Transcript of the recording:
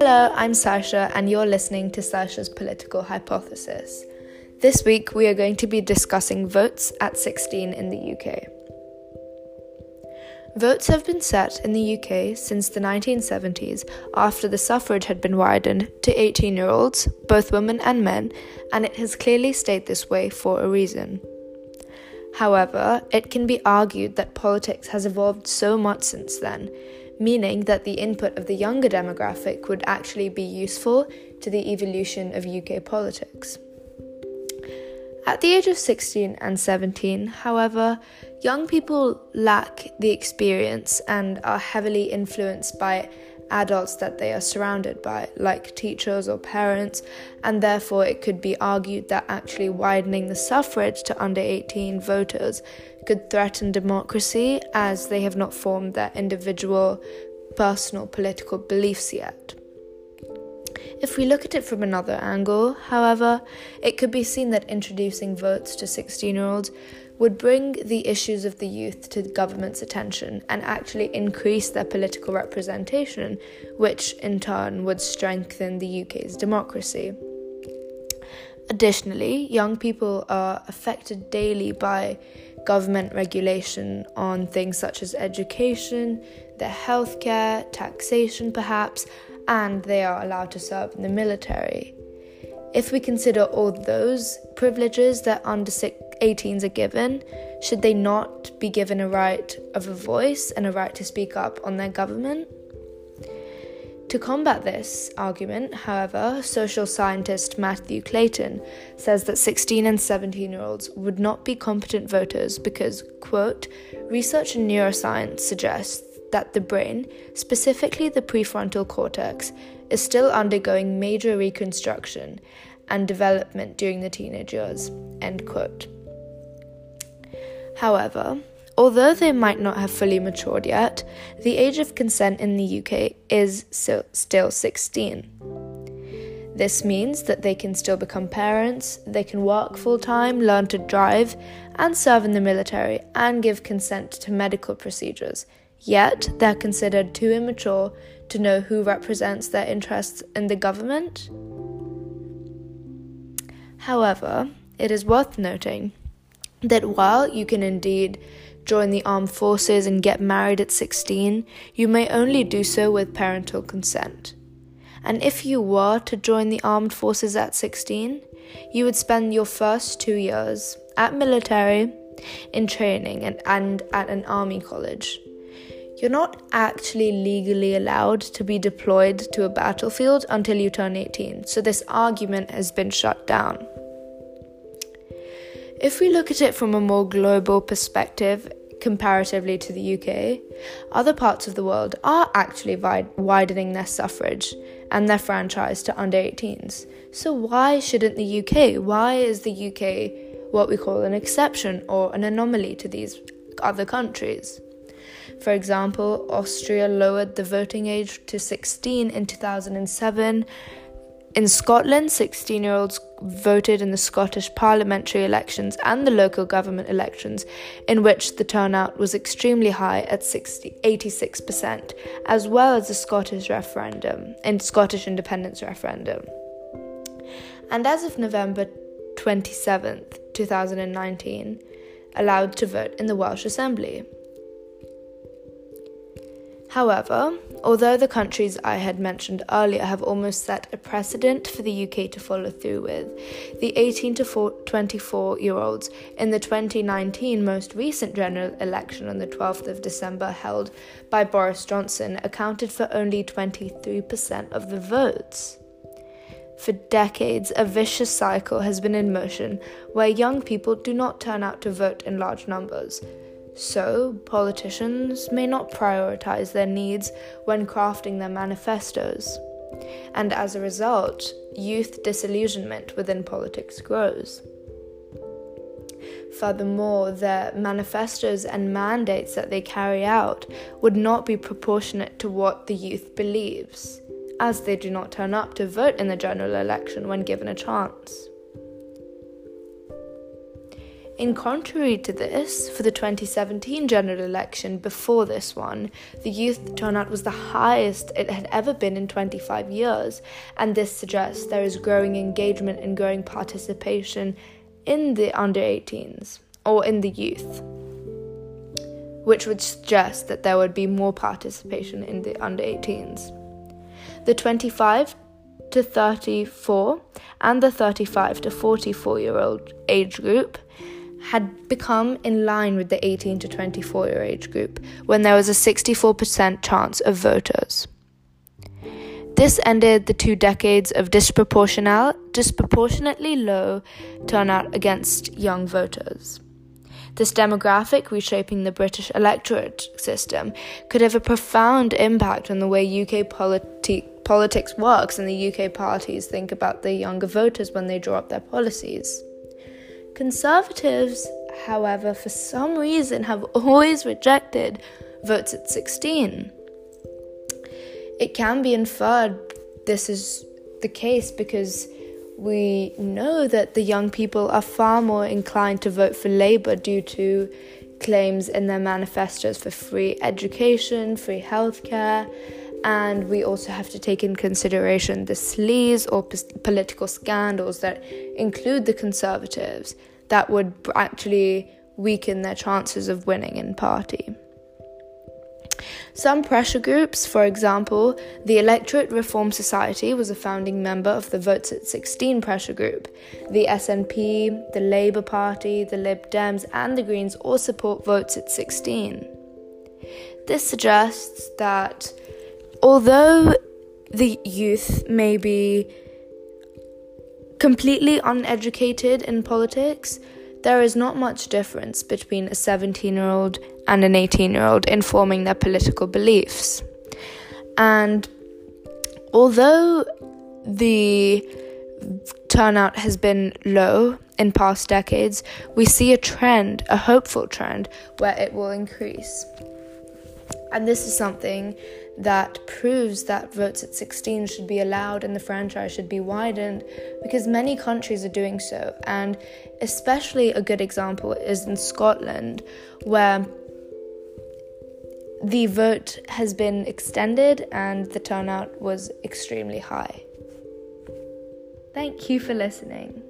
Hello, I'm Sasha, and you're listening to Sasha's Political Hypothesis. This week, we are going to be discussing votes at 16 in the UK. Votes have been set in the UK since the 1970s after the suffrage had been widened to 18 year olds, both women and men, and it has clearly stayed this way for a reason. However, it can be argued that politics has evolved so much since then, meaning that the input of the younger demographic would actually be useful to the evolution of UK politics. At the age of 16 and 17, however, young people lack the experience and are heavily influenced by adults that they are surrounded by, like teachers or parents, and therefore it could be argued that actually widening the suffrage to under 18 voters could threaten democracy as they have not formed their individual personal political beliefs yet. If we look at it from another angle, however, it could be seen that introducing votes to 16 year olds would bring the issues of the youth to the government's attention and actually increase their political representation, which in turn would strengthen the UK's democracy. Additionally, young people are affected daily by government regulation on things such as education, their healthcare, taxation perhaps, and they are allowed to serve in the military. If we consider all those privileges that under 18s are given, should they not be given a right of a voice and a right to speak up on their government? To combat this argument, however, social scientist Matthew Clayton says that 16 and 17 year olds would not be competent voters because, quote, research in neuroscience suggests that the brain, specifically the prefrontal cortex, is still undergoing major reconstruction and development during the teenage years. End quote. However, although they might not have fully matured yet, the age of consent in the UK is still 16. This means that they can still become parents, they can work full time, learn to drive, and serve in the military, and give consent to medical procedures, Yet, they're considered too immature to know who represents their interests in the government. However, it is worth noting that while you can indeed join the armed forces and get married at 16, you may only do so with parental consent. And if you were to join the armed forces at 16, you would spend your first two years at military in training and, and at an army college you're not actually legally allowed to be deployed to a battlefield until you turn 18, so this argument has been shut down. If we look at it from a more global perspective, comparatively to the UK, other parts of the world are actually widening their suffrage and their franchise to under 18s. So, why shouldn't the UK? Why is the UK what we call an exception or an anomaly to these other countries? For example, Austria lowered the voting age to 16 in 2007. In Scotland, 16 year olds voted in the Scottish parliamentary elections and the local government elections, in which the turnout was extremely high at 60, 86%, as well as the Scottish referendum and Scottish independence referendum. And as of November 27th, 2019, allowed to vote in the Welsh Assembly. However, although the countries I had mentioned earlier have almost set a precedent for the UK to follow through with, the 18 to 24 year olds in the 2019 most recent general election on the 12th of December held by Boris Johnson accounted for only 23% of the votes. For decades, a vicious cycle has been in motion where young people do not turn out to vote in large numbers so, politicians may not prioritize their needs when crafting their manifestos. And as a result, youth disillusionment within politics grows. Furthermore, the manifestos and mandates that they carry out would not be proportionate to what the youth believes, as they do not turn up to vote in the general election when given a chance. In contrary to this, for the 2017 general election before this one, the youth turnout was the highest it had ever been in 25 years, and this suggests there is growing engagement and growing participation in the under 18s or in the youth, which would suggest that there would be more participation in the under 18s. The 25 to 34 and the 35 to 44 year old age group had become in line with the 18 to 24 year age group when there was a 64% chance of voters. This ended the two decades of disproportionately low turnout against young voters. This demographic reshaping the British electorate system could have a profound impact on the way UK politi- politics works and the UK parties think about the younger voters when they draw up their policies. Conservatives, however, for some reason have always rejected votes at 16. It can be inferred this is the case because we know that the young people are far more inclined to vote for Labour due to claims in their manifestos for free education, free healthcare, and we also have to take in consideration the sleaze or p- political scandals that include the Conservatives that would actually weaken their chances of winning in party. Some pressure groups, for example, the Electorate Reform Society was a founding member of the Votes at 16 pressure group. The SNP, the Labour Party, the Lib Dems, and the Greens all support Votes at 16. This suggests that although the youth may be completely uneducated in politics, there is not much difference between a 17 year old and an 18 year old in forming their political beliefs. And although the turnout has been low in past decades, we see a trend, a hopeful trend, where it will increase. And this is something that proves that votes at 16 should be allowed and the franchise should be widened because many countries are doing so. And especially a good example is in Scotland, where the vote has been extended and the turnout was extremely high. Thank you for listening.